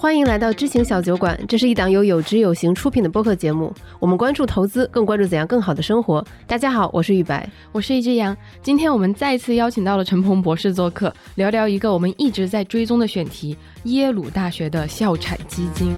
欢迎来到知行小酒馆，这是一档由有知有行出品的播客节目。我们关注投资，更关注怎样更好的生活。大家好，我是玉白，我是一只羊。今天我们再次邀请到了陈鹏博士做客，聊聊一个我们一直在追踪的选题——耶鲁大学的校产基金。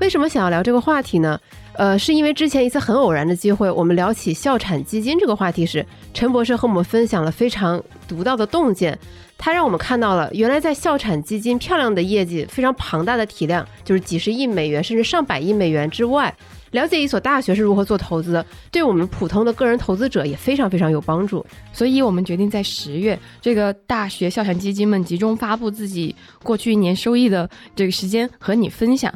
为什么想要聊这个话题呢？呃，是因为之前一次很偶然的机会，我们聊起校产基金这个话题时，陈博士和我们分享了非常独到的洞见。他让我们看到了，原来在校产基金漂亮的业绩、非常庞大的体量，就是几十亿美元甚至上百亿美元之外，了解一所大学是如何做投资，对我们普通的个人投资者也非常非常有帮助。所以我们决定在十月，这个大学校产基金们集中发布自己过去一年收益的这个时间，和你分享。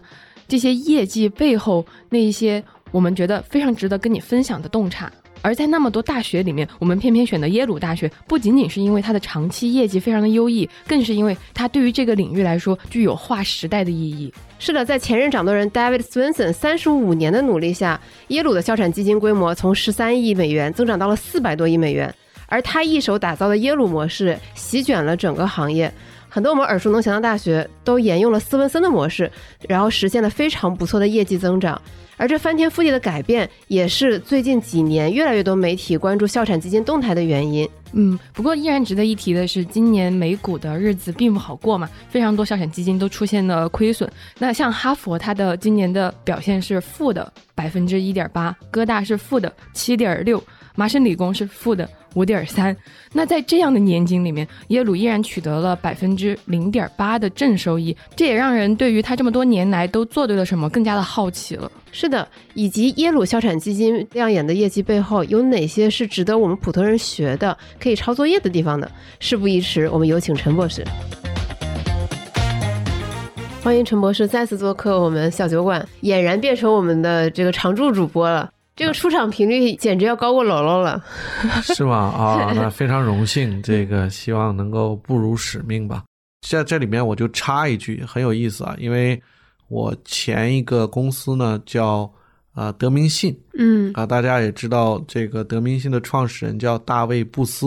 这些业绩背后那一些我们觉得非常值得跟你分享的洞察，而在那么多大学里面，我们偏偏选的耶鲁大学，不仅仅是因为它的长期业绩非常的优异，更是因为它对于这个领域来说具有划时代的意义。是的，在前任掌舵人 David Swenson 三十五年的努力下，耶鲁的校产基金规模从十三亿美元增长到了四百多亿美元，而他一手打造的耶鲁模式席卷了整个行业。很多我们耳熟能详的大学都沿用了斯文森的模式，然后实现了非常不错的业绩增长。而这翻天覆地的改变，也是最近几年越来越多媒体关注校产基金动态的原因。嗯，不过依然值得一提的是，今年美股的日子并不好过嘛，非常多校产基金都出现了亏损。那像哈佛，它的今年的表现是负的百分之一点八，哥大是负的七点六，麻省理工是负的。五点三，那在这样的年景里面，耶鲁依然取得了百分之零点八的正收益，这也让人对于他这么多年来都做对了什么更加的好奇了。是的，以及耶鲁校产基金亮眼的业绩背后有哪些是值得我们普通人学的、可以抄作业的地方呢？事不宜迟，我们有请陈博士。欢迎陈博士再次做客我们小酒馆，俨然变成我们的这个常驻主播了。这个出场频率简直要高过姥姥了，是吗？啊，那非常荣幸，这个希望能够不辱使命吧。在这里面我就插一句，很有意思啊，因为我前一个公司呢叫啊德明信，嗯啊，大家也知道这个德明信的创始人叫大卫布斯，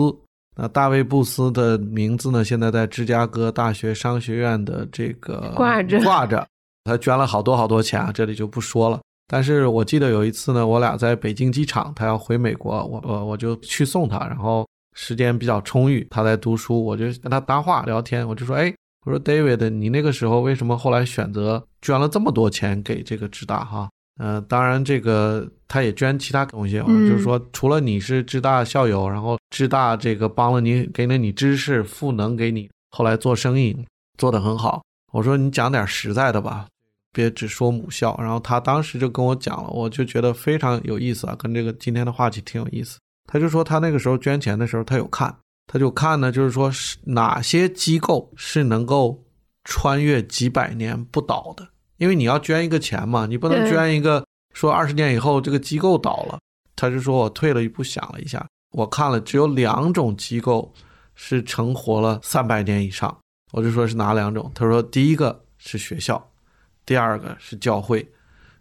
那大卫布斯的名字呢现在在芝加哥大学商学院的这个挂着挂着，他捐了好多好多钱啊，这里就不说了。但是我记得有一次呢，我俩在北京机场，他要回美国，我我我就去送他，然后时间比较充裕，他在读书，我就跟他搭话聊天，我就说，哎，我说 David，你那个时候为什么后来选择捐了这么多钱给这个智大哈？嗯，当然这个他也捐其他东西，就是说除了你是智大校友，然后智大这个帮了你，给了你知识赋能给你，后来做生意做得很好。我说你讲点实在的吧。别只说母校，然后他当时就跟我讲了，我就觉得非常有意思啊，跟这个今天的话题挺有意思。他就说他那个时候捐钱的时候，他有看，他就看呢，就是说是哪些机构是能够穿越几百年不倒的，因为你要捐一个钱嘛，你不能捐一个说二十年以后这个机构倒了。他就说我退了一步想了一下，我看了只有两种机构是成活了三百年以上，我就说是哪两种？他说第一个是学校。第二个是教会，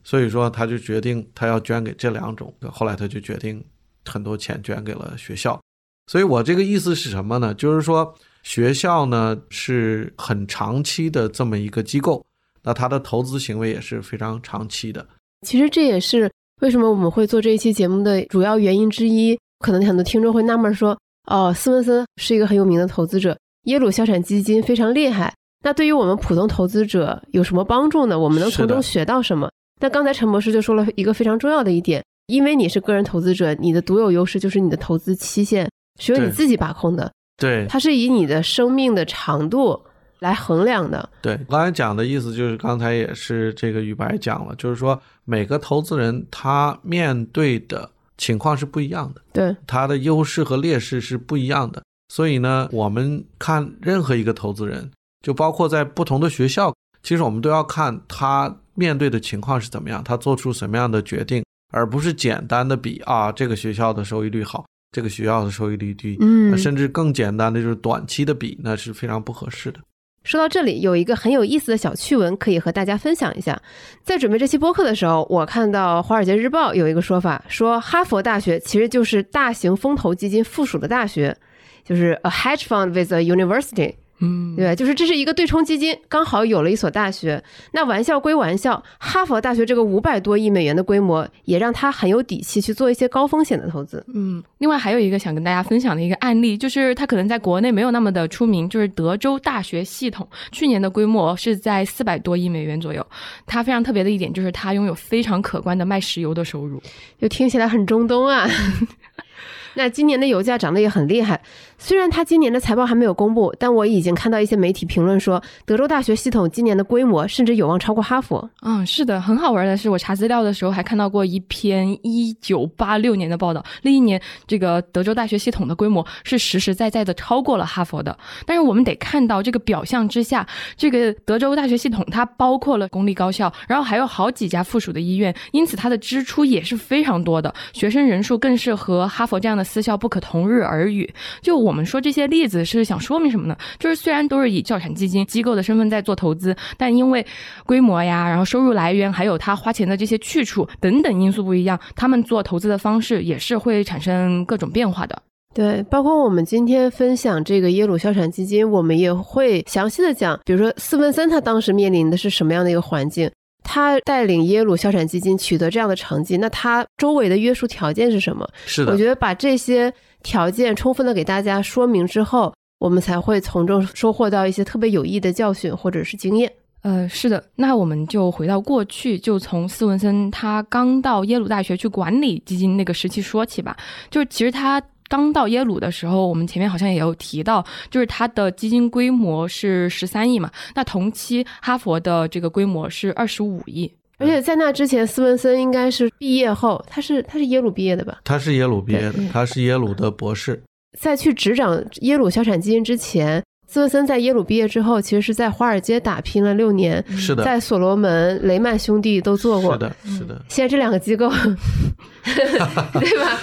所以说他就决定他要捐给这两种。后来他就决定很多钱捐给了学校。所以我这个意思是什么呢？就是说学校呢是很长期的这么一个机构，那他的投资行为也是非常长期的。其实这也是为什么我们会做这一期节目的主要原因之一。可能很多听众会纳闷说：“哦，斯文森是一个很有名的投资者，耶鲁校产基金非常厉害。”那对于我们普通投资者有什么帮助呢？我们能从中学到什么？那刚才陈博士就说了一个非常重要的一点，因为你是个人投资者，你的独有优势就是你的投资期限是由你自己把控的。对，它是以你的生命的长度来衡量的。对，刚才讲的意思就是刚才也是这个宇白讲了，就是说每个投资人他面对的情况是不一样的，对，他的优势和劣势是不一样的。所以呢，我们看任何一个投资人。就包括在不同的学校，其实我们都要看他面对的情况是怎么样，他做出什么样的决定，而不是简单的比啊这个学校的收益率好，这个学校的收益率低，嗯，甚至更简单的就是短期的比，那是非常不合适的。说到这里，有一个很有意思的小趣闻可以和大家分享一下。在准备这期播客的时候，我看到《华尔街日报》有一个说法，说哈佛大学其实就是大型风投基金附属的大学，就是 a hedge fund with a university。嗯，对，就是这是一个对冲基金，刚好有了一所大学。那玩笑归玩笑，哈佛大学这个五百多亿美元的规模，也让他很有底气去做一些高风险的投资。嗯，另外还有一个想跟大家分享的一个案例，就是他可能在国内没有那么的出名，就是德州大学系统去年的规模是在四百多亿美元左右。它非常特别的一点就是它拥有非常可观的卖石油的收入，就听起来很中东啊。那今年的油价涨得也很厉害，虽然它今年的财报还没有公布，但我已经看到一些媒体评论说，德州大学系统今年的规模甚至有望超过哈佛。嗯，是的，很好玩的是，我查资料的时候还看到过一篇一九八六年的报道，那一年这个德州大学系统的规模是实实在在的超过了哈佛的。但是我们得看到这个表象之下，这个德州大学系统它包括了公立高校，然后还有好几家附属的医院，因此它的支出也是非常多的，学生人数更是和哈佛这样的。私校不可同日而语。就我们说这些例子是想说明什么呢？就是虽然都是以教产基金机构的身份在做投资，但因为规模呀，然后收入来源，还有他花钱的这些去处等等因素不一样，他们做投资的方式也是会产生各种变化的。对，包括我们今天分享这个耶鲁校产基金，我们也会详细的讲，比如说斯文森他当时面临的是什么样的一个环境。他带领耶鲁消产基金取得这样的成绩，那他周围的约束条件是什么？是的，我觉得把这些条件充分的给大家说明之后，我们才会从中收获到一些特别有益的教训或者是经验。呃，是的，那我们就回到过去，就从斯文森他刚到耶鲁大学去管理基金那个时期说起吧。就是其实他。刚到耶鲁的时候，我们前面好像也有提到，就是它的基金规模是十三亿嘛。那同期哈佛的这个规模是二十五亿，而且在那之前，斯文森应该是毕业后，他是他是耶鲁毕业的吧？他是耶鲁毕业的，他是耶鲁的博士。在去执掌耶鲁小产基金之前，斯文森在耶鲁毕业之后，其实是在华尔街打拼了六年。是的，在所罗门、雷曼兄弟都做过。是的，是的。现在这两个机构，对吧？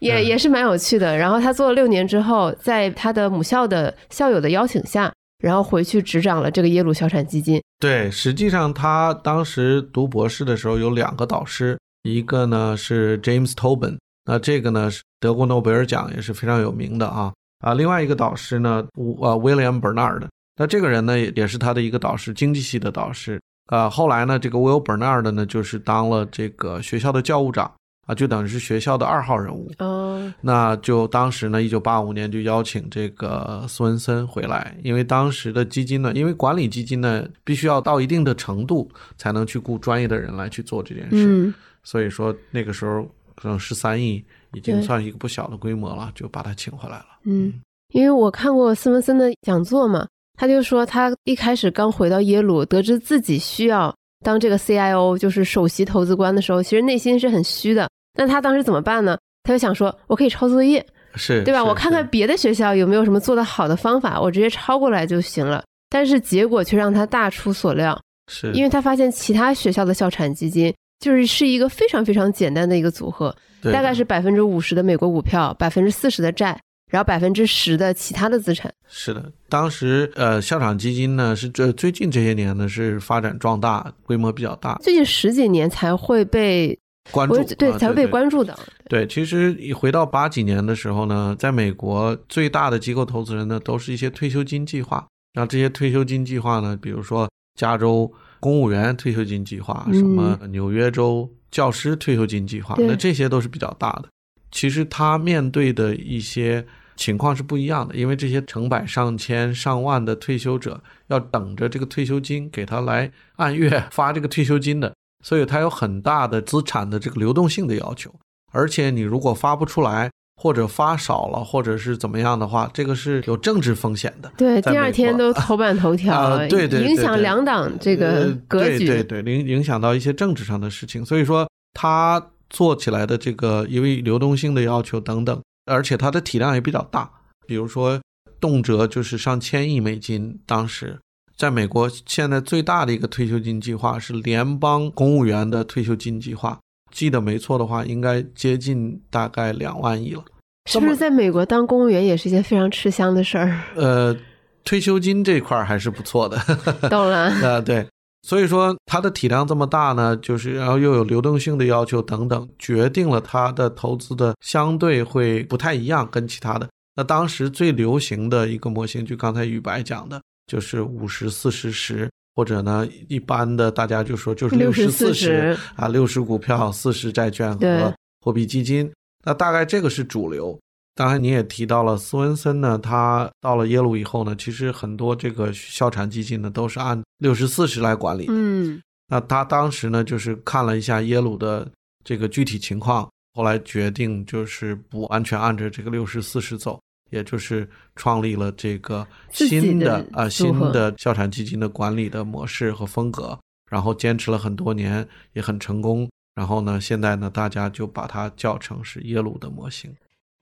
也也是蛮有趣的。然后他做了六年之后，在他的母校的校友的邀请下，然后回去执掌了这个耶鲁小产基金。对，实际上他当时读博士的时候有两个导师，一个呢是 James Tobin，那这个呢是德国诺贝尔奖也是非常有名的啊啊。另外一个导师呢，呃 William Bernard，那这个人呢也也是他的一个导师，经济系的导师。呃，后来呢，这个 Will Bernard 呢就是当了这个学校的教务长。啊，就等于是学校的二号人物。哦，那就当时呢，一九八五年就邀请这个斯文森回来，因为当时的基金呢，因为管理基金呢，必须要到一定的程度才能去雇专业的人来去做这件事。嗯，所以说那个时候可能十三亿已经算一个不小的规模了，就把他请回来了。嗯，因为我看过斯文森的讲座嘛，他就说他一开始刚回到耶鲁，得知自己需要当这个 CIO，就是首席投资官的时候，其实内心是很虚的。那他当时怎么办呢？他就想说，我可以抄作业，是对吧？我看看别的学校有没有什么做得好的方法，我直接抄过来就行了。但是结果却让他大出所料，是因为他发现其他学校的校产基金就是是一个非常非常简单的一个组合，大概是百分之五十的美国股票，百分之四十的债，然后百分之十的其他的资产。是的，当时呃，校产基金呢是这最近这些年呢是发展壮大，规模比较大，最近十几年才会被。关注对才会被关注的。对，其实一回到八几年的时候呢，在美国最大的机构投资人呢，都是一些退休金计划。那这些退休金计划呢，比如说加州公务员退休金计划，什么纽约州教师退休金计划，那这些都是比较大的。其实他面对的一些情况是不一样的，因为这些成百上千上万的退休者要等着这个退休金给他来按月发这个退休金的。所以它有很大的资产的这个流动性的要求，而且你如果发不出来，或者发少了，或者是怎么样的话，这个是有政治风险的。对，第二天都头版头条，对对，影响两党这个格局，对对，影影响到一些政治上的事情。所以说，它做起来的这个因为流动性的要求等等，而且它的体量也比较大，比如说动辄就是上千亿美金，当时。在美国，现在最大的一个退休金计划是联邦公务员的退休金计划。记得没错的话，应该接近大概两万亿了。是不是在美国当公务员也是一件非常吃香的事儿？呃，退休金这块还是不错的。懂了。啊，对。所以说它的体量这么大呢，就是然后又有流动性的要求等等，决定了它的投资的相对会不太一样，跟其他的。那当时最流行的一个模型，就刚才宇白讲的，就是五十、四十、十，或者呢，一般的大家就说就是六十、四十啊，六十股票、四十债券和货币基金。那大概这个是主流。当然，你也提到了斯文森呢，他到了耶鲁以后呢，其实很多这个校产基金呢都是按六十四十来管理。嗯，那他当时呢就是看了一下耶鲁的这个具体情况，后来决定就是不完全按照这个六十四十走，也就是创立了这个新的啊新的校产基金的管理的模式和风格，然后坚持了很多年，也很成功。然后呢，现在呢，大家就把它叫成是耶鲁的模型。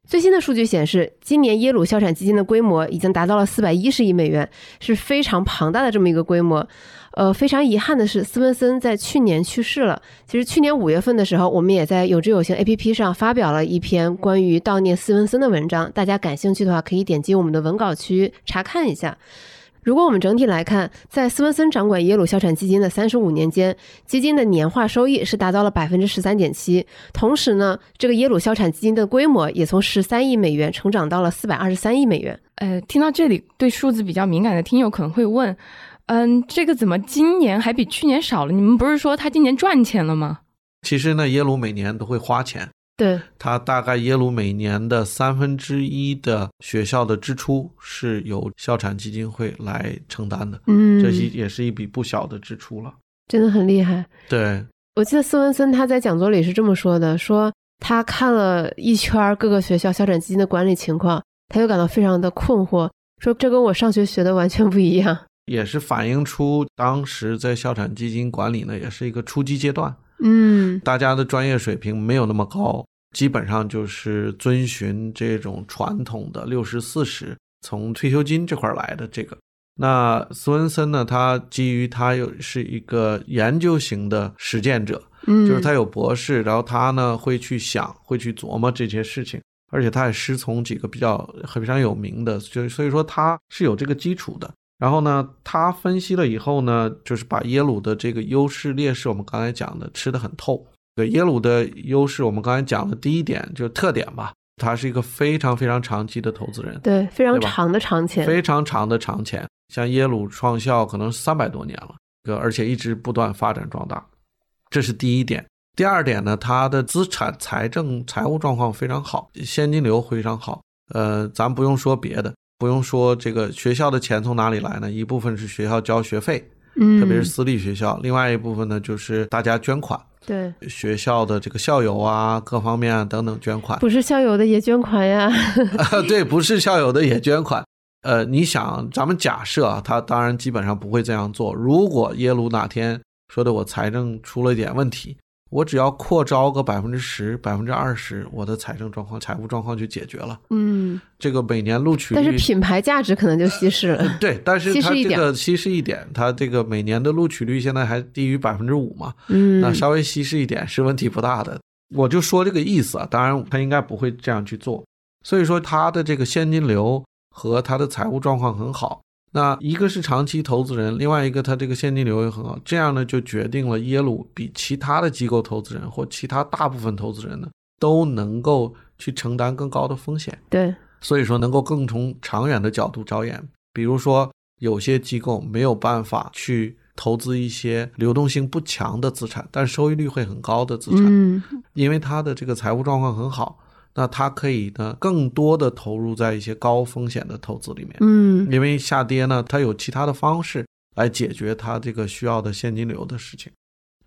最新的数据显示，今年耶鲁校产基金的规模已经达到了四百一十亿美元，是非常庞大的这么一个规模。呃，非常遗憾的是，斯文森在去年去世了。其实去年五月份的时候，我们也在有知有行 APP 上发表了一篇关于悼念斯文森的文章，大家感兴趣的话，可以点击我们的文稿区查看一下。如果我们整体来看，在斯文森掌管耶鲁校产基金的三十五年间，基金的年化收益是达到了百分之十三点七。同时呢，这个耶鲁校产基金的规模也从十三亿美元成长到了四百二十三亿美元。呃，听到这里，对数字比较敏感的听友可能会问：嗯，这个怎么今年还比去年少了？你们不是说他今年赚钱了吗？其实呢，耶鲁每年都会花钱。对，他大概耶鲁每年的三分之一的学校的支出是由校产基金会来承担的，嗯，这些也是一笔不小的支出了，真的很厉害。对，我记得斯文森他在讲座里是这么说的：说他看了一圈各个学校校产基金的管理情况，他就感到非常的困惑，说这跟我上学学的完全不一样，也是反映出当时在校产基金管理呢，也是一个初级阶段。嗯，大家的专业水平没有那么高，基本上就是遵循这种传统的六十四十，从退休金这块来的这个。那斯文森呢，他基于他又是一个研究型的实践者，嗯，就是他有博士，然后他呢会去想，会去琢磨这些事情，而且他也师从几个比较非常有名的，就所以说他是有这个基础的。然后呢，他分析了以后呢，就是把耶鲁的这个优势劣势，我们刚才讲的吃得很透。对耶鲁的优势，我们刚才讲的第一点就是特点吧，他是一个非常非常长期的投资人，对，非常长的长钱，非常长的长钱。像耶鲁创校可能三百多年了，而且一直不断发展壮大，这是第一点。第二点呢，他的资产、财政、财务状况非常好，现金流非常好。呃，咱不用说别的。不用说，这个学校的钱从哪里来呢？一部分是学校交学费，嗯，特别是私立学校；另外一部分呢，就是大家捐款，对学校的这个校友啊，各方面啊等等捐款。不是校友的也捐款呀？对，不是校友的也捐款。呃，你想，咱们假设啊，他当然基本上不会这样做。如果耶鲁哪天说的我财政出了一点问题。我只要扩招个百分之十、百分之二十，我的财政状况、财务状况就解决了。嗯，这个每年录取率，但是品牌价值可能就稀释了。对，但是它这个稀释一点，它这个每年的录取率现在还低于百分之五嘛？嗯，那稍微稀释一点是问题不大的。我就说这个意思啊，当然他应该不会这样去做。所以说他的这个现金流和他的财务状况很好。那一个是长期投资人，另外一个他这个现金流也很好，这样呢就决定了耶鲁比其他的机构投资人或其他大部分投资人呢都能够去承担更高的风险。对，所以说能够更从长远的角度着眼。比如说有些机构没有办法去投资一些流动性不强的资产，但收益率会很高的资产，嗯，因为它的这个财务状况很好。那它可以呢，更多的投入在一些高风险的投资里面，嗯，因为下跌呢，它有其他的方式来解决它这个需要的现金流的事情。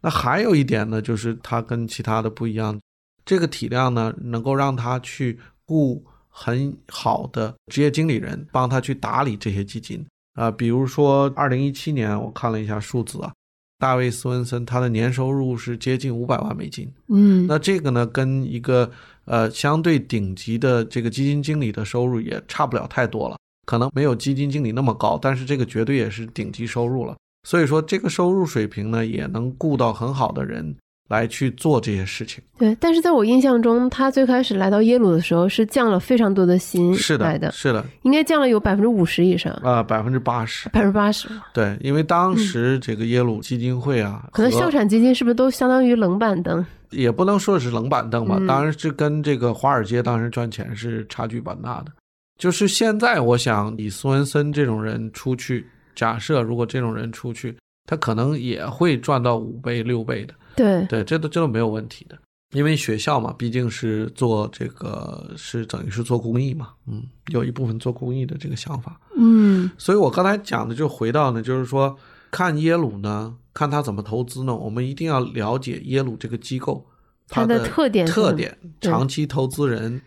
那还有一点呢，就是它跟其他的不一样，这个体量呢，能够让他去雇很好的职业经理人帮他去打理这些基金啊。比如说，二零一七年我看了一下数字啊，大卫斯文森他的年收入是接近五百万美金，嗯，那这个呢，跟一个呃，相对顶级的这个基金经理的收入也差不了太多了，可能没有基金经理那么高，但是这个绝对也是顶级收入了。所以说，这个收入水平呢，也能雇到很好的人来去做这些事情。对，但是在我印象中，他最开始来到耶鲁的时候是降了非常多的薪是来的，是的，应该降了有百分之五十以上啊，百分之八十，百分之八十。对，因为当时这个耶鲁基金会啊，可能校产基金是不是都相当于冷板凳？也不能说是冷板凳吧，嗯当然是跟这个华尔街当时赚钱是差距蛮大的。就是现在，我想以苏文森这种人出去，假设如果这种人出去，他可能也会赚到五倍六倍的。对。对，这都这都没有问题的，因为学校嘛，毕竟是做这个是等于是做公益嘛，嗯，有一部分做公益的这个想法。嗯。所以我刚才讲的就回到呢，就是说看耶鲁呢，看他怎么投资呢，我们一定要了解耶鲁这个机构它的的特点特点，长期投资人，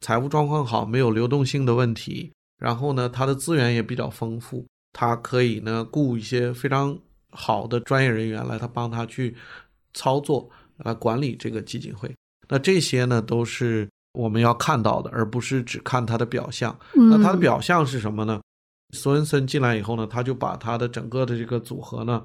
财务状况好，没有流动性的问题，然后呢，它的资源也比较丰富，它可以呢雇一些非常好的专业人员来他帮他去操作来管理这个基金会。那这些呢都是我们要看到的，而不是只看它的表象。那嗯，它的表象是什么呢？索恩森进来以后呢，他就把他的整个的这个组合呢，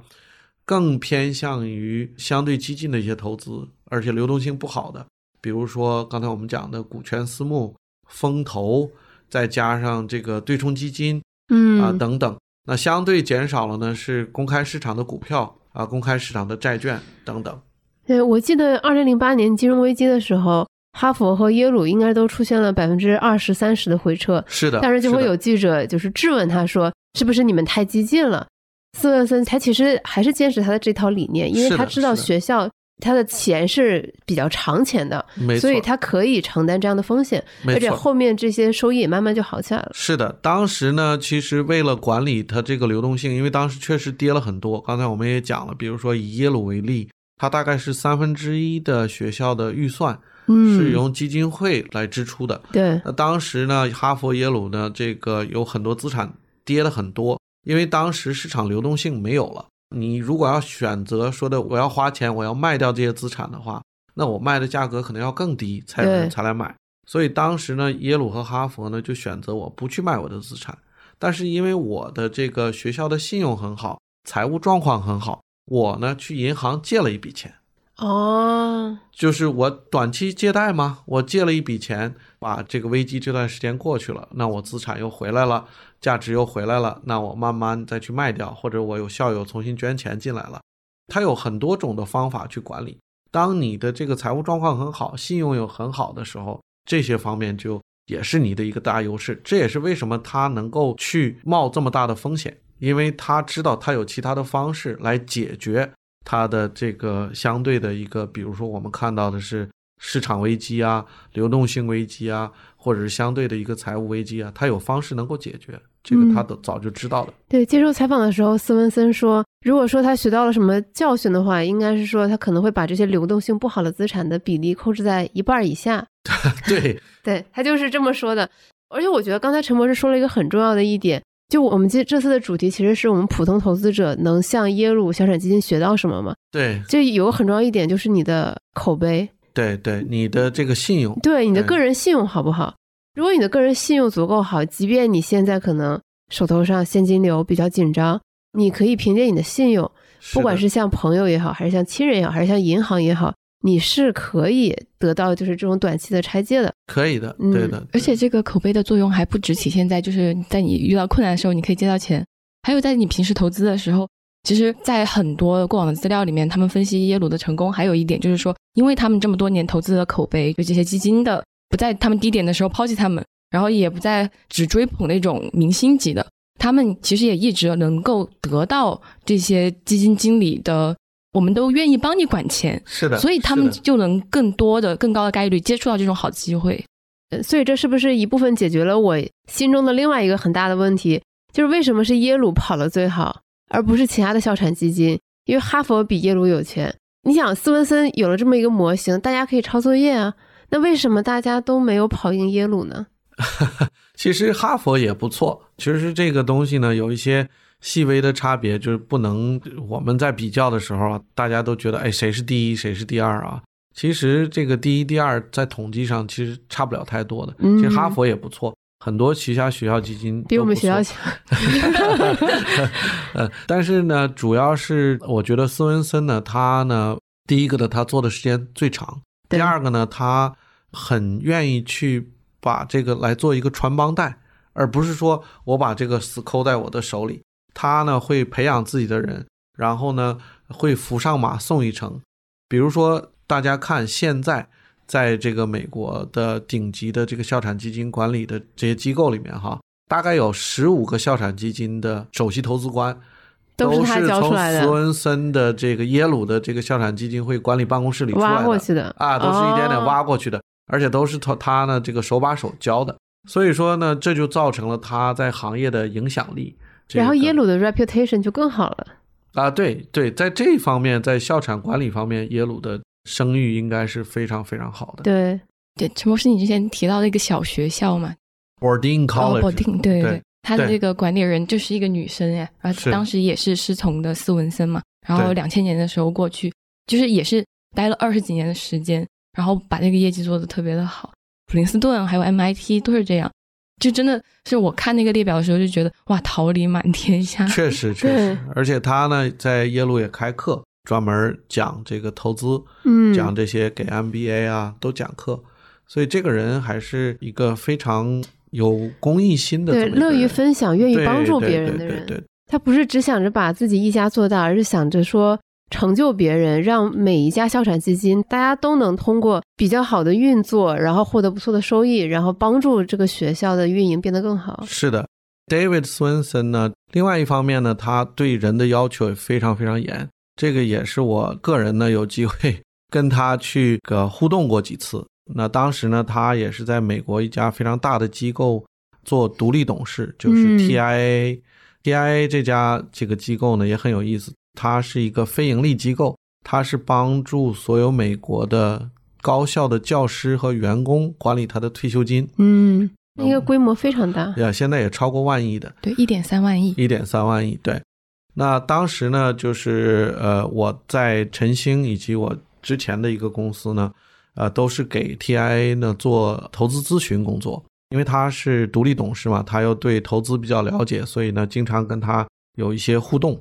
更偏向于相对激进的一些投资，而且流动性不好的，比如说刚才我们讲的股权私募、风投，再加上这个对冲基金嗯啊等等。那相对减少了呢是公开市场的股票啊、公开市场的债券等等。对，我记得二零零八年金融危机的时候，哈佛和耶鲁应该都出现了百分之二十三十的回撤，是的，但是就会有记者就是质问他说，是不是你们太激进了？斯文森他其实还是坚持他的这套理念，因为他知道学校他的钱是比较长钱的，所以他可以承担这样的风险，而且后面这些收益也慢慢就好起来了。是的，当时呢，其实为了管理它这个流动性，因为当时确实跌了很多。刚才我们也讲了，比如说以耶鲁为例，它大概是三分之一的学校的预算嗯，是由基金会来支出的。对，那当时呢，哈佛、耶鲁呢，这个有很多资产跌了很多，因为当时市场流动性没有了。你如果要选择说的我要花钱，我要卖掉这些资产的话，那我卖的价格可能要更低，才有人才来买。所以当时呢，耶鲁和哈佛呢就选择我不去卖我的资产，但是因为我的这个学校的信用很好，财务状况很好，我呢去银行借了一笔钱。哦，就是我短期借贷嘛，我借了一笔钱，把这个危机这段时间过去了，那我资产又回来了，价值又回来了，那我慢慢再去卖掉，或者我有校友重新捐钱进来了，他有很多种的方法去管理。当你的这个财务状况很好，信用又很好的时候，这些方面就也是你的一个大优势。这也是为什么他能够去冒这么大的风险，因为他知道他有其他的方式来解决它的这个相对的一个，比如说我们看到的是市场危机啊、流动性危机啊，或者是相对的一个财务危机啊，它有方式能够解决，这个他都早就知道了。对，接受采访的时候，斯文森说，如果说他学到了什么教训的话，应该是说他可能会把这些流动性不好的资产的比例控制在一半儿以下。对，对他就是这么说的。而且我觉得刚才陈博士说了一个很重要的一点，就我们这这次的主题其实是我们普通投资者能向耶鲁小产基金学到什么嘛？对，就有个很重要一点就是你的口碑，对，对，你的这个信用，对你的个人信用好不好？如果你的个人信用足够好，即便你现在可能手头上现金流比较紧张，你可以凭借你的信用，不管是像朋友也好，还是像亲人也好，还是像银行也好，你是可以得到就是这种短期的拆借的。可以的，嗯对的，而且这个口碑的作用还不止体现在就是在你遇到困难的时候你可以借到钱，还有在你平时投资的时候。其实，在很多过往的资料里面，他们分析耶鲁的成功，还有一点就是说，因为他们这么多年投资的口碑，就这些基金的不在他们低点的时候抛弃他们，然后也不再只追捧那种明星级的，他们其实也一直能够得到这些基金经理的，我们都愿意帮你管钱，是的，所以他们就能更多的、更高的概率接触到这种好机会。呃所以这是不是一部分解决了我心中的另外一个很大的问题，就是为什么是耶鲁跑得最好，而不是其他的校产基金？因为哈佛比耶鲁有钱。你想，斯文森有了这么一个模型，大家可以抄作业啊，那为什么大家都没有跑赢耶鲁呢？其实哈佛也不错，其实这个东西呢有一些细微的差别，就是不能我们在比较的时候啊，大家都觉得哎谁是第一谁是第二啊。其实这个第一、第二在统计上其实差不了太多的。嗯其实哈佛也不错，很多旗下学校基金比我们学校强。呃，但是呢，主要是我觉得斯文森呢，他呢，第一个呢，他做的时间最长；第二个呢，他很愿意去把这个来做一个传帮带，而不是说我把这个死抠在我的手里。他呢会培养自己的人，然后呢会扶上马送一程。比如说，大家看现在在这个美国的顶级的这个校产基金管理的这些机构里面哈，大概有十五个校产基金的首席投资官。都是他教出来的，斯文森的这个耶鲁的这个校产基金会管理办公室里挖过去的啊，都是一点点挖过去的，而且都是他他呢这个手把手教的，所以说呢，这就造成了他在行业的影响力。然后耶鲁的 reputation 就更好了啊，对对，在这方面，在校产管理方面，耶鲁的声誉应该是非常非常好的。对对，陈博士，你之前提到那个小学校嘛，Boarding College，对对。他的这个管理人就是一个女生哎，然后当时也是师从的斯文森嘛，然后两千年的时候过去，就是也是待了二十几年的时间，然后把那个业绩做得特别的好。普林斯顿还有 MIT 都是这样，就真的是我看那个列表的时候就觉得哇，桃李满天下。确实 确实，而且他呢在耶鲁也开课，专门讲这个投资，嗯，讲这些给 MBA 啊都讲课，所以这个人还是一个非常。有公益心的，对，乐于分享、愿意帮助别人的人，对他不是只想着把自己一家做大，而是想着说成就别人，让每一家校产基金大家都能通过比较好的运作，然后获得不错的收益，然后帮助这个学校的运营变得更好。是的，David Swenson 呢，另外一方面呢，他对人的要求也非常非常严，这个也是我个人呢有机会跟他去个互动过几次。那当时呢，他也是在美国一家非常大的机构做独立董事，就是 TIA。TIA 这家这个机构呢也很有意思，它是一个非盈利机构，它是帮助所有美国的高校的教师和员工管理他的退休金。嗯，那个规模非常大，呀，现在也超过万亿的。对，一点三万亿。一点三万亿，对。那当时呢，就是呃，我在晨星以及我之前的一个公司呢。呃，都是给 TIA 呢做投资咨询工作，因为他是独立董事嘛，他又对投资比较了解，所以呢，经常跟他有一些互动。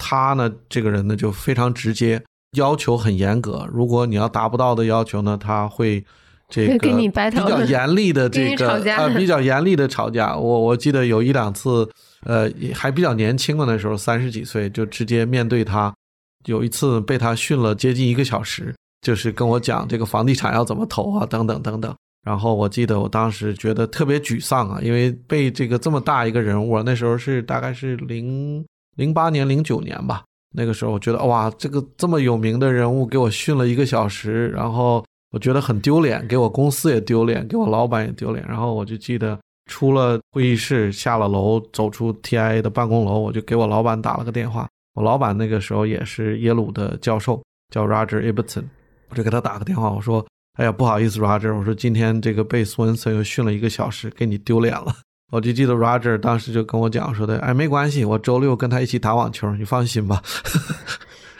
他呢，这个人呢就非常直接，要求很严格。如果你要达不到的要求呢，他会这个比较严厉的这个呃比较严厉的吵架。我我记得有一两次，呃，还比较年轻的那时候，三十几岁就直接面对他，有一次被他训了接近一个小时。就是跟我讲这个房地产要怎么投啊，等等等等。然后我记得我当时觉得特别沮丧啊，因为被这个这么大一个人物，那时候是大概是零零八年、零九年吧。那个时候我觉得哇，这个这么有名的人物给我训了一个小时，然后我觉得很丢脸，给我公司也丢脸，给我老板也丢脸。然后我就记得出了会议室，下了楼，走出 TIA 的办公楼，我就给我老板打了个电话。我老板那个时候也是耶鲁的教授，叫 Roger Ibbotson。我就给他打个电话，我说：“哎呀，不好意思，Roger，我说今天这个被斯文森又训了一个小时，给你丢脸了。”我就记得 Roger 当时就跟我讲说的：“哎，没关系，我周六跟他一起打网球，你放心吧。”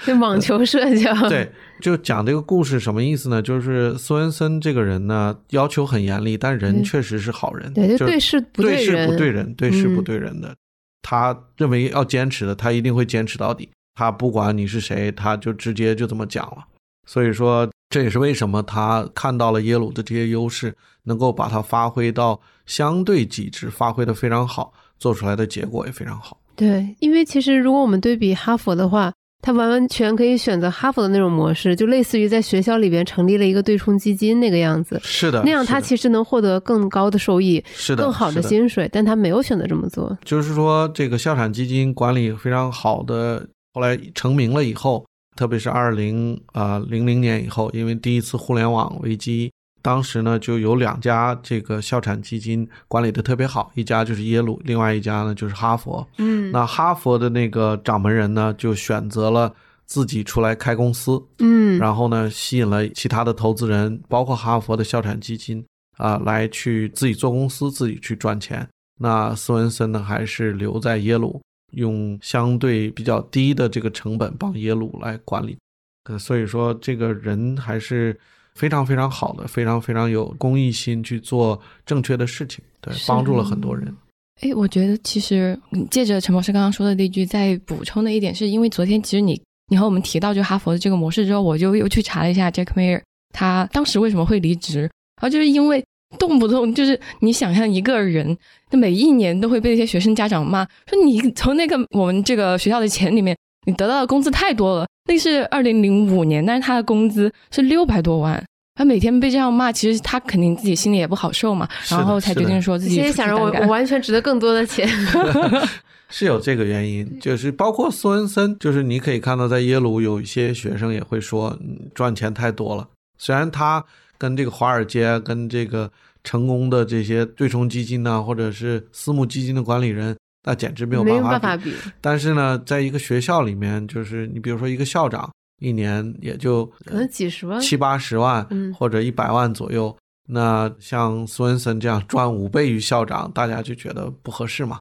这网球社交。对，就讲这个故事什么意思呢？就是苏恩森这个人呢，要求很严厉，但人确实是好人。对，对事不对人，对事不对人，对事不对人的。他认为要坚持的，他一定会坚持到底。他不管你是谁，他就直接就这么讲了。所以说，这也是为什么他看到了耶鲁的这些优势，能够把它发挥到相对极致，发挥的非常好，做出来的结果也非常好。对，因为其实如果我们对比哈佛的话，他完完全可以选择哈佛的那种模式，就类似于在学校里边成立了一个对冲基金那个样子。是的，那样他其实能获得更高的收益，是的，更好的薪水，但他没有选择这么做。就是说，这个校产基金管理非常好的，后来成名了以后。特别是二零啊零零年以后，因为第一次互联网危机，当时呢就有两家这个校产基金管理的特别好，一家就是耶鲁，另外一家呢就是哈佛。嗯，那哈佛的那个掌门人呢就选择了自己出来开公司。嗯，然后呢吸引了其他的投资人，包括哈佛的校产基金啊，来去自己做公司，自己去赚钱。那斯文森呢还是留在耶鲁。用相对比较低的这个成本帮耶鲁来管理，呃，所以说这个人还是非常非常好的，非常非常有公益心去做正确的事情，对，帮助了很多人。哎，我觉得其实借着陈博士刚刚说的那句，再补充的一点，是因为昨天其实你你和我们提到就哈佛的这个模式之后，我就又去查了一下 Jack Mayer，他当时为什么会离职，然后就是因为。动不动就是你想象一个人，每一年都会被那些学生家长骂，说你从那个我们这个学校的钱里面，你得到的工资太多了。那是二零零五年，但是他的工资是六百多万，他每天被这样骂，其实他肯定自己心里也不好受嘛，然后才决定说自己现在想着我我完全值得更多的钱。是有这个原因，就是包括苏恩森，就是你可以看到在耶鲁有一些学生也会说，嗯赚钱太多了。虽然他跟这个华尔街、跟这个成功的这些对冲基金呐、或者是私募基金的管理人，那简直没有办法比。法比，但是呢，在一个学校里面，就是你比如说一个校长，一年也就可能几十万。七八十万，嗯或者一百万左右。那像苏文森这样赚五倍于校长，大家就觉得不合适嘛，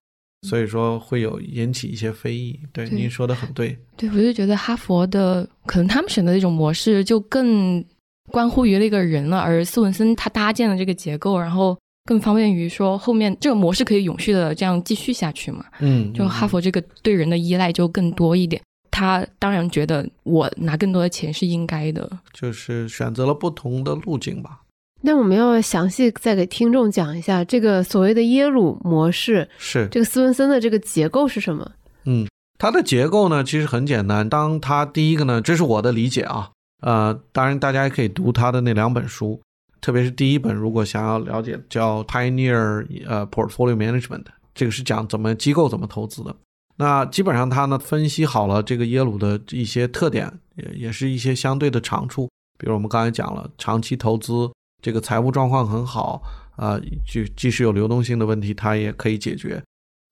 所以说会有引起一些非议。对，对您说的很对，对，我就觉得哈佛的可能他们选择这种模式就更关乎于那个人了，而斯文森他搭建的这个结构，然后更方便于说后面这个模式可以永续的这样继续下去嘛。嗯，就哈佛这个对人的依赖就更多一点，他当然觉得我拿更多的钱是应该的。就是选择了不同的路径吧。那我们要详细再给听众讲一下这个所谓的耶鲁模式，是，这个斯文森的这个结构是什么？嗯，它的结构呢其实很简单。当它第一个呢，这是我的理解啊，呃，当然大家也可以读他的那两本书，特别是第一本，如果想要了解叫 Pioneer 呃 Portfolio Management，这个是讲怎么机构怎么投资的。那基本上他呢分析好了这个耶鲁的一些特点，也也是一些相对的长处，比如我们刚才讲了，长期投资，这个财务状况很好，啊，就即使有流动性的问题，它也可以解决。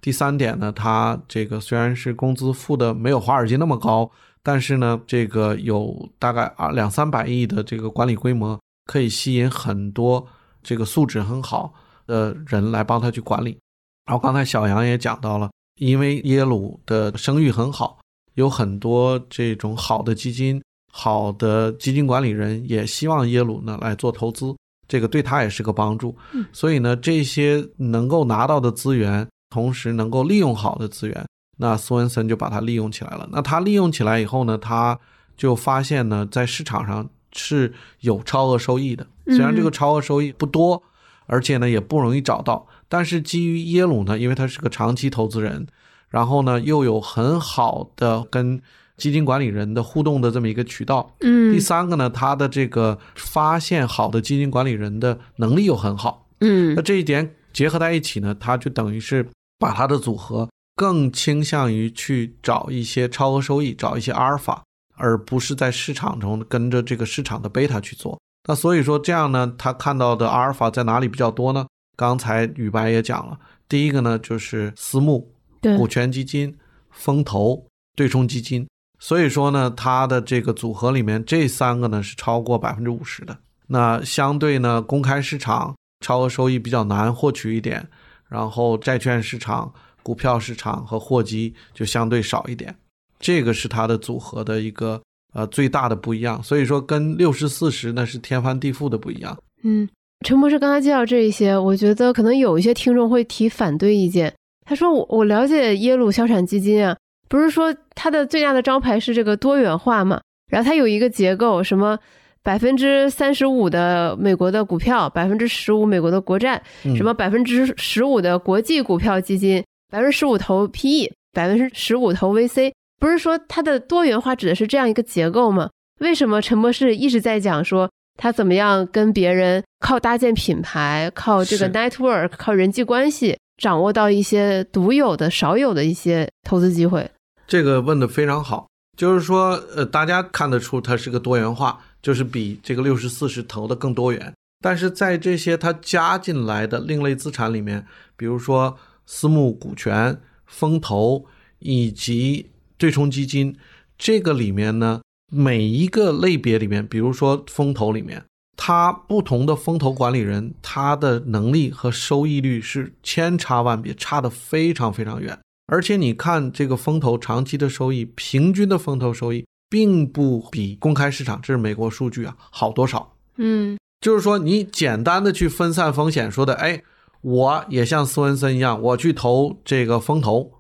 第三点呢，它这个虽然是工资付的没有华尔街那么高，但是呢，这个有大概啊两三百亿的这个管理规模，可以吸引很多这个素质很好的人来帮他去管理。然后刚才小杨也讲到了，因为耶鲁的声誉很好，有很多这种好的基金、好的基金管理人也希望耶鲁呢来做投资，这个对他也是个帮助。嗯所以呢，这些能够拿到的资源，同时能够利用好的资源，那斯文森就把它利用起来了。那他利用起来以后呢，他就发现呢，在市场上是有超额收益的，虽然这个超额收益不多，而且呢也不容易找到，但是基于耶鲁呢，因为他是个长期投资人，然后呢又有很好的跟基金管理人的互动的这么一个渠道，嗯。第三个呢，他的这个发现好的基金管理人的能力又很好，嗯。那这一点结合在一起呢，他就等于是把他的组合更倾向于去找一些超额收益，找一些阿尔法，而不是在市场中跟着这个市场的贝塔去做。那所以说这样呢，他看到的阿尔法在哪里比较多呢？刚才宇白也讲了，第一个呢就是私募、对股权基金、风投、对冲基金。所以说呢，它的这个组合里面这三个呢是超过百分之五十的。那相对呢，公开市场超额收益比较难获取一点，然后债券市场、股票市场和货基就相对少一点。这个是它的组合的一个呃最大的不一样。所以说跟六十四十那是天翻地覆的不一样。嗯，陈博士刚才介绍这一些，我觉得可能有一些听众会提反对意见。他说我我了解耶鲁消产基金啊，不是说它的最大的招牌是这个多元化嘛？然后它有一个结构，什么百分之三十五的美国的股票，百分之十五美国的国债，嗯什么百分之十五的国际股票基金，百分之十五投 PE，百分之十五投 VC，不是说它的多元化指的是这样一个结构吗？为什么陈博士一直在讲说他怎么样跟别人靠搭建品牌，靠这个 network，靠人际关系，掌握到一些独有的、少有的一些投资机会？这个问的非常好，就是说，呃，大家看得出它是个多元化，就是比这个六十四十投的更多元。但是在这些它加进来的另类资产里面，比如说私募股权、风投以及对冲基金，这个里面呢，每一个类别里面，比如说风投里面，它不同的风投管理人，他的能力和收益率是千差万别，差的非常非常远。而且你看这个风投长期的收益，平均的风投收益并不比公开市场，这是美国数据啊，好多少。嗯就是说，你简单的去分散风险，说的，哎，我也像斯文森一样，我去投这个风投，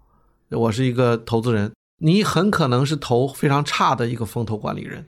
我是一个投资人，你很可能是投非常差的一个风投管理人。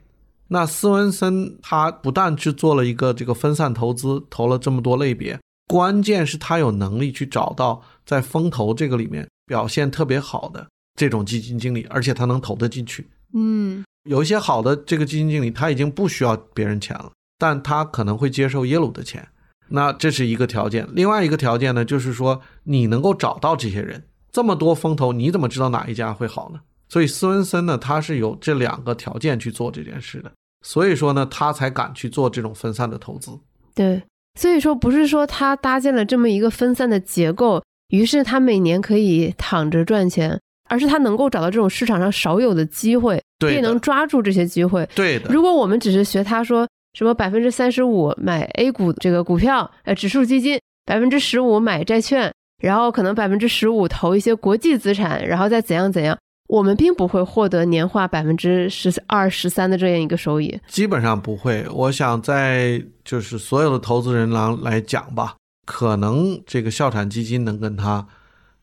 那斯文森他不但去做了一个这个分散投资，投了这么多类别，关键是他有能力去找到在风投这个里面表现特别好的这种基金经理，而且他能投得进去。嗯有一些好的这个基金经理，他已经不需要别人钱了，但他可能会接受耶鲁的钱。那这是一个条件。另外一个条件呢，就是说你能够找到这些人，这么多风投，你怎么知道哪一家会好呢？所以斯文森呢，他是有这两个条件去做这件事的。所以说呢，他才敢去做这种分散的投资。对，所以说不是说他搭建了这么一个分散的结构，于是他每年可以躺着赚钱，而是他能够找到这种市场上少有的机会，对的并能抓住这些机会。对的，如果我们只是学他说什么百分之三十五买 A 股这个股票，呃，指数基金，百分之十五买债券，然后可能百分之十五投一些国际资产，然后再怎样怎样，我们并不会获得年化百分之十二、十三的这样一个收益。基本上不会。我想在就是所有的投资人来来讲吧，可能这个校产基金能跟它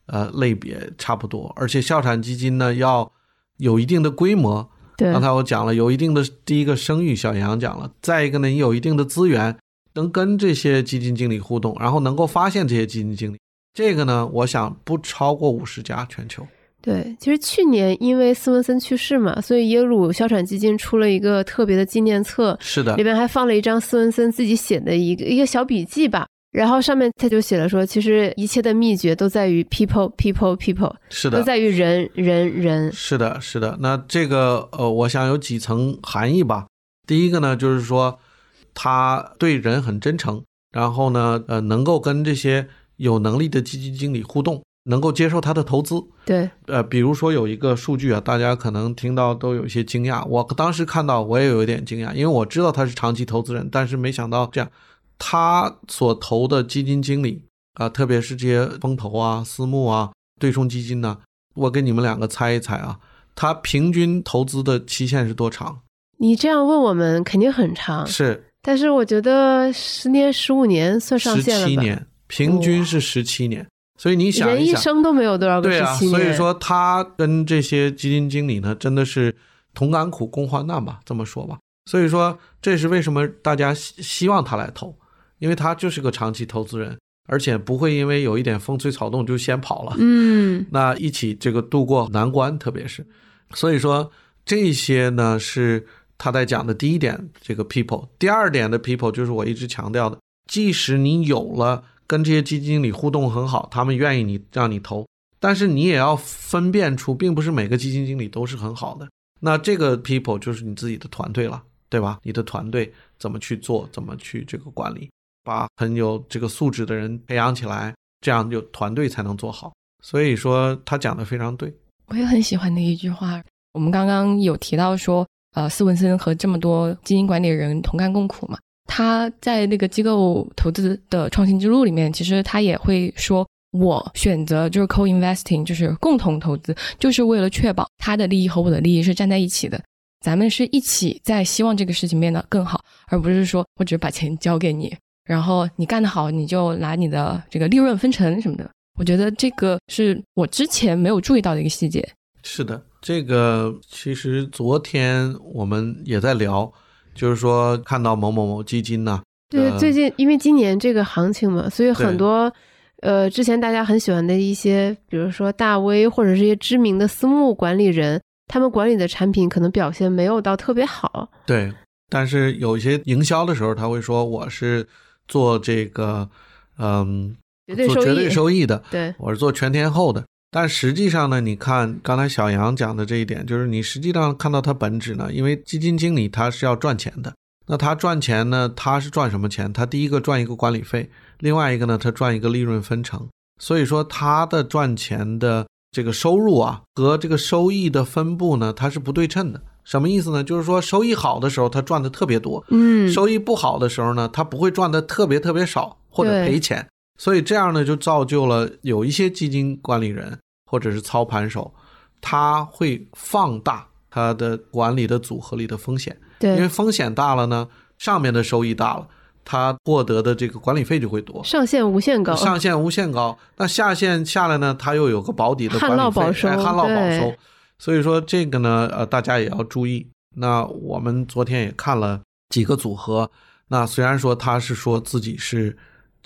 呃类别差不多，而且校产基金呢要有一定的规模。对刚才我讲了，有一定的第一个声誉，小杨讲了，再一个呢，你有一定的资源，能跟这些基金经理互动，然后能够发现这些基金经理。这个呢，我想不超过五十家全球。对，其实去年因为斯文森去世嘛，所以耶鲁哮喘基金出了一个特别的纪念册，是的里，面还放了一张斯文森自己写的一个一个小笔记吧。然后上面他就写了说，其实一切的秘诀都在于 people people people，是的，都在于人人人。是的，是的。那这个呃，我想有几层含义吧。第一个呢，就是说他对人很真诚，然后呢，呃，能够跟这些有能力的基金经理互动，能够接受他的投资。对，呃，比如说有一个数据啊，大家可能听到都有一些惊讶。我当时看到我也有一点惊讶，因为我知道他是长期投资人，但是没想到这样，他所投的基金经理啊、特别是这些风投啊、私募啊、对冲基金呢、我给你们两个猜一猜啊，他平均投资的期限是多长？你这样问我们肯定很长，是但是我觉得十年十五年算上十限了吧？七年，平均是十七年。所以你想人一一想，生都没有多少个对啊。所以说他跟这些基金经理呢，真的是同甘苦共患难吧，这么说吧。所以说这是为什么大家希希望他来投，因为他就是个长期投资人，而且不会因为有一点风吹草动就先跑了。嗯，那一起这个度过难关，特别是，所以说这些呢是他在讲的第一点，这个 people。第二点的 people 就是我一直强调的，即使你有了跟这些基金经理互动很好，他们愿意你让你投，但是你也要分辨出，并不是每个基金经理都是很好的。那这个 people 就是你自己的团队了，对吧？你的团队怎么去做，怎么去这个管理，把很有这个素质的人培养起来，这样就团队才能做好。所以说他讲的非常对。我也很喜欢的一句话。我们刚刚有提到说，呃，斯文森和这么多基金管理人同甘共苦嘛。他在那个机构投资的创新之路里面，其实他也会说，我选择就是 co-investing，就是共同投资，就是为了确保他的利益和我的利益是站在一起的。咱们是一起在希望这个事情变得更好，而不是说我只是把钱交给你，然后你干得好，你就拿你的这个利润分成什么的。我觉得这个是我之前没有注意到的一个细节。是的，这个其实昨天我们也在聊，就是说看到某某某基金呢、对，呃最近因为今年这个行情嘛，所以很多呃之前大家很喜欢的一些，比如说大 V 或者是一些知名的私募管理人，他们管理的产品可能表现没有到特别好。对，但是有一些营销的时候，他会说我是做这个，嗯，做绝对收益的，对我是做全天候的。但实际上呢，你看刚才小杨讲的这一点，就是你实际上看到它本质呢，因为基金经理他是要赚钱的，那他赚钱呢，他是赚什么钱？他第一个赚一个管理费，另外一个呢，他赚一个利润分成。所以说他的赚钱的这个收入啊和这个收益的分布呢，它是不对称的。什么意思呢？就是说收益好的时候，他赚的特别多，嗯，收益不好的时候呢，他不会赚的特别特别少或者赔钱，所以这样呢就造就了有一些基金管理人或者是操盘手，他会放大他的管理的组合里的风险，对因为风险大了呢，上面的收益大了，他获得的这个管理费就会多。上限无限高，上限无限高，那下限下来呢，它又有个保底的管理费，旱涝保收哎旱涝保收。所以说这个呢，呃，大家也要注意。那我们昨天也看了几个组合，那虽然说他是说自己是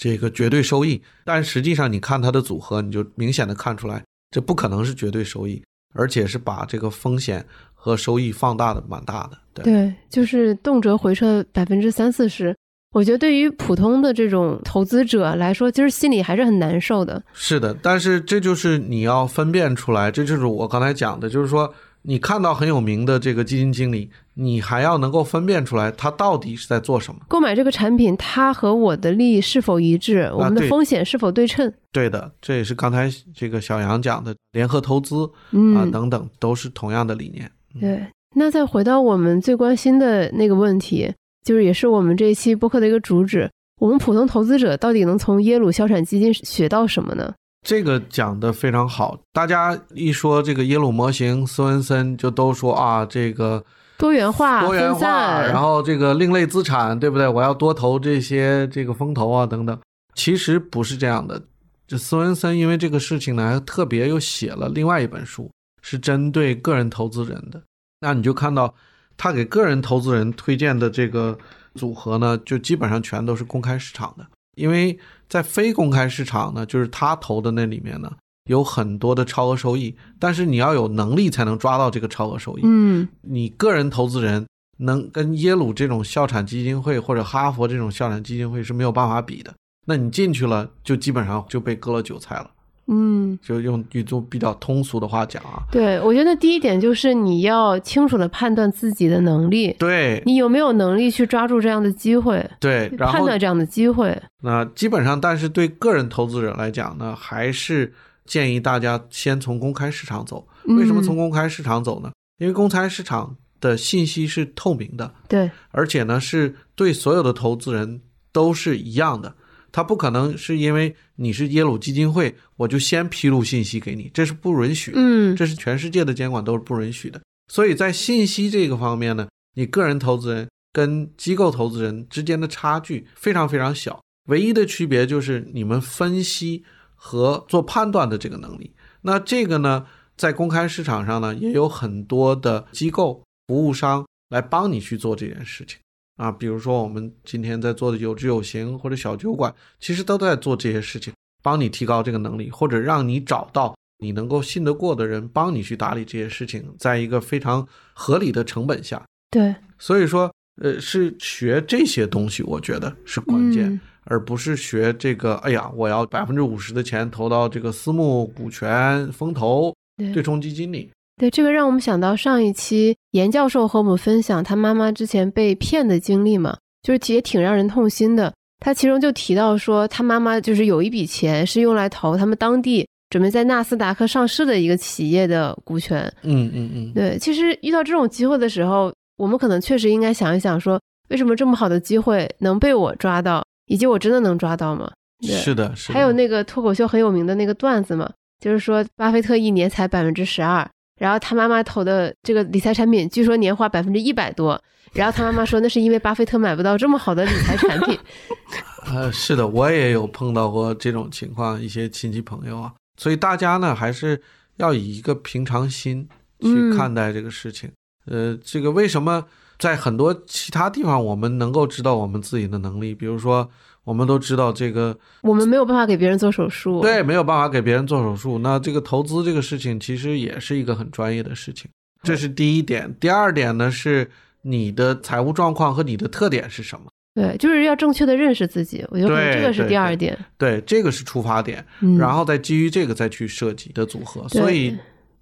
这个绝对收益，但实际上你看它的组合，你就明显的看出来，这不可能是绝对收益，而且是把这个风险和收益放大的蛮大的。对，对，就是动辄回撤百分之三四十。我觉得对于普通的这种投资者来说，其实心里还是很难受的。是的，但是这就是你要分辨出来，这就是我刚才讲的，就是说你看到很有名的这个基金经理，你还要能够分辨出来他到底是在做什么。购买这个产品，它和我的利益是否一致？我们的风险是否对称？对的，这也是刚才这个小杨讲的联合投资啊、嗯，等等，都是同样的理念。对。那再回到我们最关心的那个问题，就是也是我们这一期播客的一个主旨：我们普通投资者到底能从耶鲁消产基金学到什么呢？这个讲的非常好，大家一说这个耶鲁模型，斯文森就都说啊，这个多元化、多元化，然后这个另类资产，对不对？我要多投这些这个风投啊等等。其实不是这样的。这斯文森因为这个事情呢，还特别又写了另外一本书，是针对个人投资人的。那你就看到他给个人投资人推荐的这个组合呢，就基本上全都是公开市场的。因为在非公开市场呢，就是他投的那里面呢，有很多的超额收益，但是你要有能力才能抓到这个超额收益。嗯，你个人投资人能跟耶鲁这种校产基金会或者哈佛这种校产基金会是没有办法比的。那你进去了，就基本上就被割了韭菜了。嗯，就用一种比较通俗的话讲啊，对，我觉得第一点就是你要清楚的判断自己的能力，对你有没有能力去抓住这样的机会，对，然后判断这样的机会。那基本上，但是对个人投资者来讲呢，还是建议大家先从公开市场走。为什么从嗯公开市场走呢？因为公开市场的信息是透明的，对，而且呢是对所有的投资人都是一样的。它不可能是因为你是耶鲁基金会，我就先披露信息给你，这是不允许的。嗯，这是全世界的监管都是不允许的。所以在信息这个方面呢，你个人投资人跟机构投资人之间的差距非常非常小，唯一的区别就是你们分析和做判断的这个能力。那这个呢，在公开市场上呢，也有很多的机构、服务商来帮你去做这件事情啊。比如说我们今天在做的有知有行或者小酒馆，其实都在做这些事情，帮你提高这个能力，或者让你找到你能够信得过的人，帮你去打理这些事情，在一个非常合理的成本下。对，所以说，呃，是学这些东西，我觉得是关键。嗯而不是学这个，哎呀，我要百分之五十的钱投到这个私募股权、风投、对对冲基金里。对，这个让我们想到上一期严教授和我们分享他妈妈之前被骗的经历嘛，就是也挺让人痛心的。他其中就提到说，他妈妈就是有一笔钱是用来投他们当地准备在纳斯达克上市的一个企业的股权。嗯嗯嗯，对，其实遇到这种机会的时候，我们可能确实应该想一想说，为什么这么好的机会能被我抓到，以及我真的能抓到吗？是的，是的。还有那个脱口秀很有名的那个段子嘛，就是说巴菲特一年才百分之十二，然后他妈妈投的这个理财产品，据说年化百分之一百多，然后他妈妈说那是因为巴菲特买不到这么好的理财产品。呃，是的，我也有碰到过这种情况，一些亲戚朋友啊，所以大家呢还是要以一个平常心去嗯看待这个事情。呃，这个为什么在很多其他地方我们能够知道我们自己的能力？比如说，我们都知道这个我们没有办法给别人做手术，对，没有办法给别人做手术。那这个投资这个事情，其实也是一个很专业的事情，这是第一点。第二点呢，是你的财务状况和你的特点是什么？对，就是要正确的认识自己，我觉得这个是第二点。对，这个是出发点，嗯，然后再基于这个再去设计的组合。所以，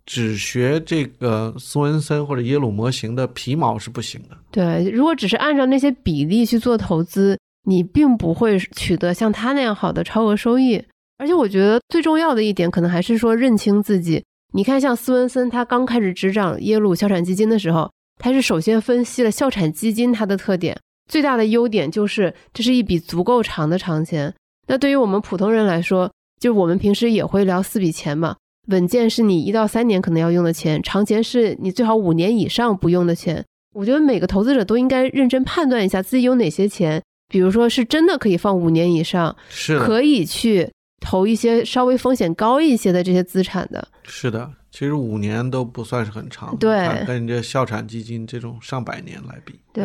只学这个斯文森或者耶鲁模型的皮毛是不行的。对，如果只是按照那些比例去做投资，你并不会取得像他那样好的超额收益。而且我觉得最重要的一点，可能还是说认清自己。你看，像斯文森他刚开始执掌耶鲁校产基金的时候，他是首先分析了校产基金它的特点，最大的优点就是这是一笔足够长的长钱。那对于我们普通人来说，就我们平时也会聊四笔钱嘛，稳健是你一到三年可能要用的钱，长钱是你最好五年以上不用的钱。我觉得每个投资者都应该认真判断一下自己有哪些钱，比如说是真的可以放五年以上，是，可以去投一些稍微风险高一些的这些资产的。是的。其实五年都不算是很长，对看跟这校产基金这种上百年来比，对，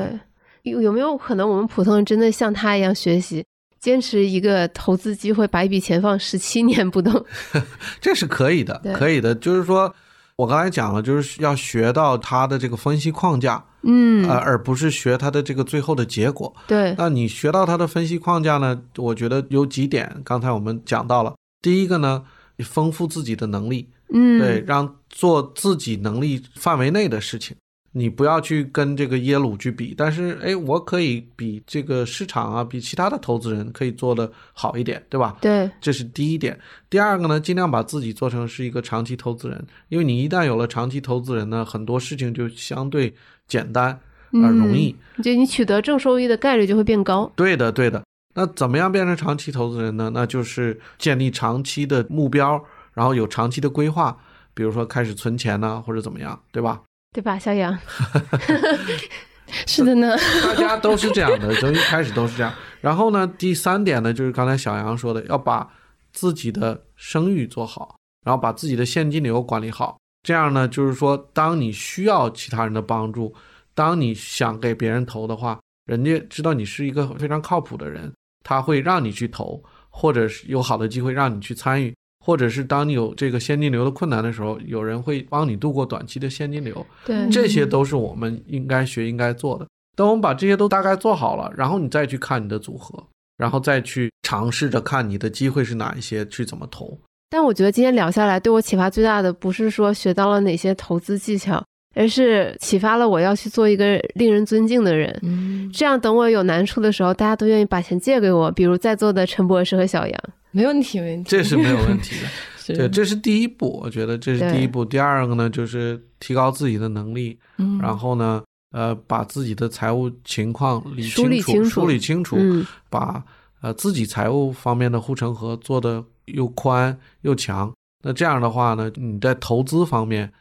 有有没有可能我们普通人真的像他一样学习，坚持一个投资机会，把一笔钱放十七年不动？这是可以的，可以的。就是说，我刚才讲了，就是要学到他的这个分析框架，嗯，呃，而不是学他的这个最后的结果。对，那你学到他的分析框架呢？我觉得有几点，刚才我们讲到了。第一个呢，你丰富自己的能力，嗯，对，让做自己能力范围内的事情。你不要去跟这个耶鲁去比，但是哎，我可以比这个市场啊，比其他的投资人可以做得好一点，对吧？对，这是第一点。第二个呢，尽量把自己做成是一个长期投资人，因为你一旦有了长期投资人呢，很多事情就相对简单而容易。就你取得正收益的概率就会变高。对的，对的。那怎么样变成长期投资人呢？那就是建立长期的目标，然后有长期的规划，比如说开始存钱呢，或者怎么样，对吧？对吧，小杨？是的呢，大家都是这样的，从一开始都是这样。然后呢，第三点呢，就是刚才小杨说的，要把自己的声誉做好，然后把自己的现金流管理好。这样呢，就是说，当你需要其他人的帮助，当你想给别人投的话，人家知道你是一个非常靠谱的人，他会让你去投，或者是有好的机会让你去参与。或者是当你有这个现金流的困难的时候，有人会帮你度过短期的现金流，对，这些都是我们应该学、应该做的。等我们把这些都大概做好了，然后你再去看你的组合，然后再去尝试着看你的机会是哪一些，去怎么投。但我觉得今天聊下来，对我启发最大的不是说学到了哪些投资技巧，而是启发了我要去做一个令人尊敬的人。嗯，这样等我有难处的时候，大家都愿意把钱借给我，比如在座的陈博士和小杨。没问题，没问题，这是没有问题的。对，这是第一步，我觉得这是第一步。第二个呢，就是提高自己的能力，嗯然后呢，呃，把自己的财务情况理梳理，清楚梳理清楚，嗯，把呃自己财务方面的护城河做得又宽又强。那这样的话呢，你在投资方面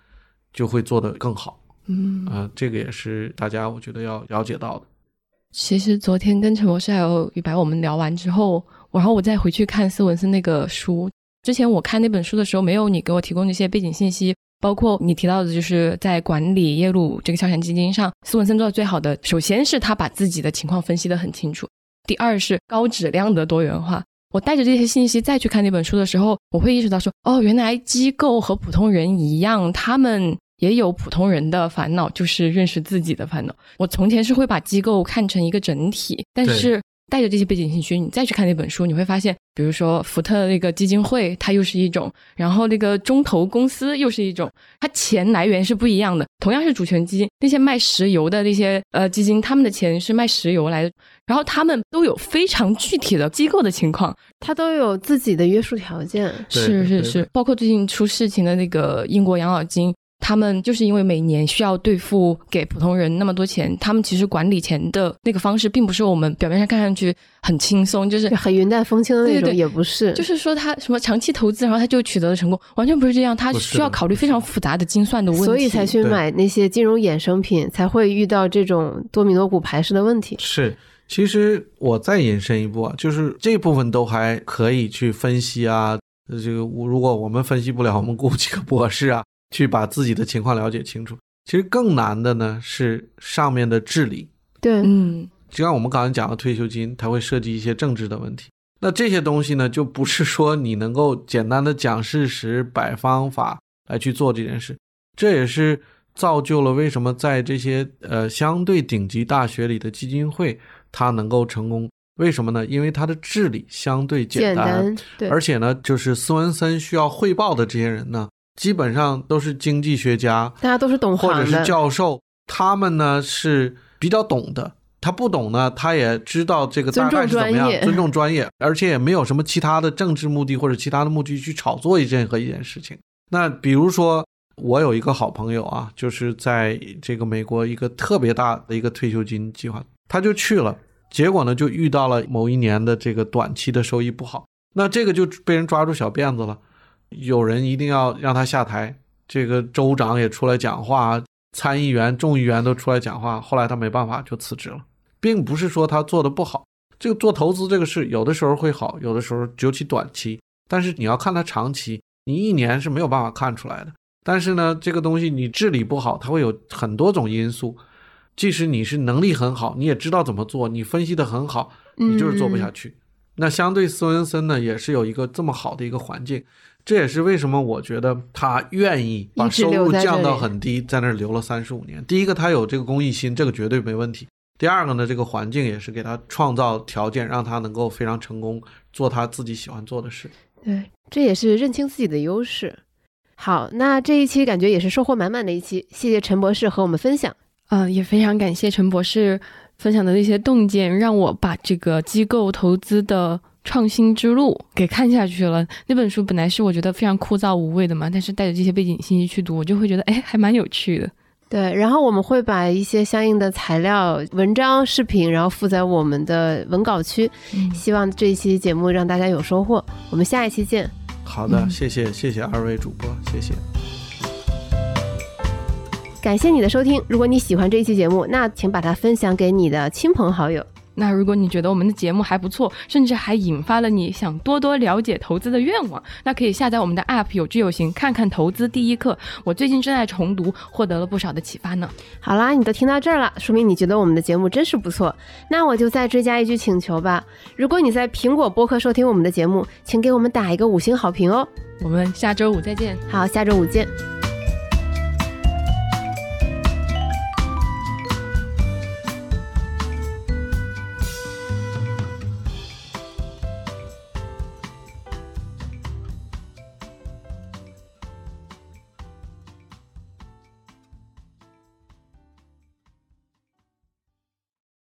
就会做得更好。嗯，啊、这个也是大家我觉得要了解到的。其实昨天跟陈博士还有宇白我们聊完之后，然后我再回去看斯文森那个书。之前我看那本书的时候，没有你给我提供的一些背景信息，包括你提到的，就是在管理耶鲁这个消遣基金上，斯文森做的最好的，首先是他把自己的情况分析的很清楚，第二是高质量的多元化。我带着这些信息再去看那本书的时候，我会意识到说，哦，原来机构和普通人一样，他们也有普通人的烦恼，就是认识自己的烦恼。我从前是会把机构看成一个整体，但是带着这些背景信息，你再去看那本书，你会发现，比如说福特的那个基金会，它又是一种，然后那个中投公司又是一种，它钱来源是不一样的。同样是主权基金，那些卖石油的那些呃基金，他们的钱是卖石油来的，然后他们都有非常具体的机构的情况，他都有自己的约束条件。是是是，包括最近出事情的那个英国养老金，他们就是因为每年需要兑付给普通人那么多钱，他们其实管理钱的那个方式，并不是我们表面上看上去很轻松，就是很云淡风轻的那种，对对对也不是，就是说他什么长期投资，然后他就取得了成功，完全不是这样，他需要考虑非常复杂的精算的问题，所以才去买那些金融衍生品，才会遇到这种多米诺骨牌式的问题。是，其实我再延伸一步啊，就是这部分都还可以去分析啊。呃这个如果我们分析不了，我们雇几个博士啊，去把自己的情况了解清楚。其实更难的呢是上面的治理。对，嗯就像我们刚才讲的退休金，它会涉及一些政治的问题。那这些东西呢，就不是说你能够简单的讲事实、摆方法来去做这件事。这也是造就了为什么在这些呃相对顶级大学里的基金会，它能够成功。为什么呢？因为它的治理相对简单，对，而且呢，就是斯文森需要汇报的这些人呢，基本上都是经济学家，大家都是懂或者是。教授，他们呢是比较懂的。他不懂呢，他也知道这个大概是怎么样，尊重专业而且也没有什么其他的政治目的或者其他的目的去炒作一任何一件事情。那比如说，我有一个好朋友啊，就是在这个美国一个特别大的一个退休金计划，他就去了，结果呢就遇到了某一年的这个短期的收益不好，那这个就被人抓住小辫子了，有人一定要让他下台，这个州长也出来讲话，参议员、众议员都出来讲话，后来他没办法就辞职了，并不是说他做的不好，这个做投资这个事有的时候会好，有的时候尤其短期，但是你要看它长期，你一年是没有办法看出来的。但是呢，这个东西你治理不好，它会有很多种因素。即使你是能力很好，你也知道怎么做，你分析的很好，你就是做不下去。那相对斯文森呢，也是有一个这么好的一个环境，这也是为什么我觉得他愿意把收入降到很低，在那儿留了三十五年。第一个，他有这个公益心，这个绝对没问题。第二个呢，这个环境也是给他创造条件，让他能够非常成功，做他自己喜欢做的事。对，这也是认清自己的优势。好，那这一期感觉也是收获满满的一期，谢谢陈博士和我们分享。嗯、也非常感谢陈博士分享的那些洞见，让我把这个机构投资的创新之路给看下去了。那本书本来是我觉得非常枯燥无味的嘛，但是带着这些背景信息去读，我就会觉得哎，还蛮有趣的。对，然后我们会把一些相应的材料、文章、视频，然后附在我们的文稿区。嗯希望这一期节目让大家有收获。我们下一期见。好的，嗯谢谢谢谢二位主播，谢谢。感谢你的收听。如果你喜欢这一期节目，那请把它分享给你的亲朋好友。那如果你觉得我们的节目还不错，甚至还引发了你想多多了解投资的愿望，那可以下载我们的 App 有知有行，看看投资第一课。我最近正在重读，获得了不少的启发呢。好啦，你都听到这儿了，说明你觉得我们的节目真是不错。那我就再追加一句请求吧：如果你在苹果播客收听我们的节目，请给我们打一个五星好评哦。我们下周五再见。好，下周五见。